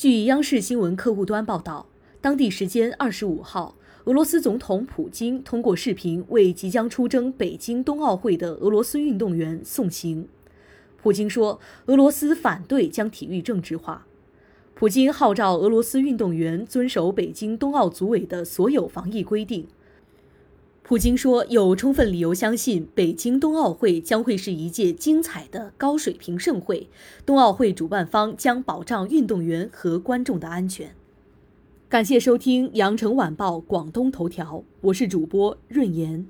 据央视新闻客户端报道，当地时间二十五号，俄罗斯总统普京通过视频为即将出征北京冬奥会的俄罗斯运动员送行。普京说，俄罗斯反对将体育政治化。普京号召俄罗斯运动员遵守北京冬奥组委的所有防疫规定。普京说，有充分理由相信北京冬奥会将会是一届精彩的高水平盛会，冬奥会主办方将保障运动员和观众的安全。感谢收听羊城晚报广东头条，我是主播润言。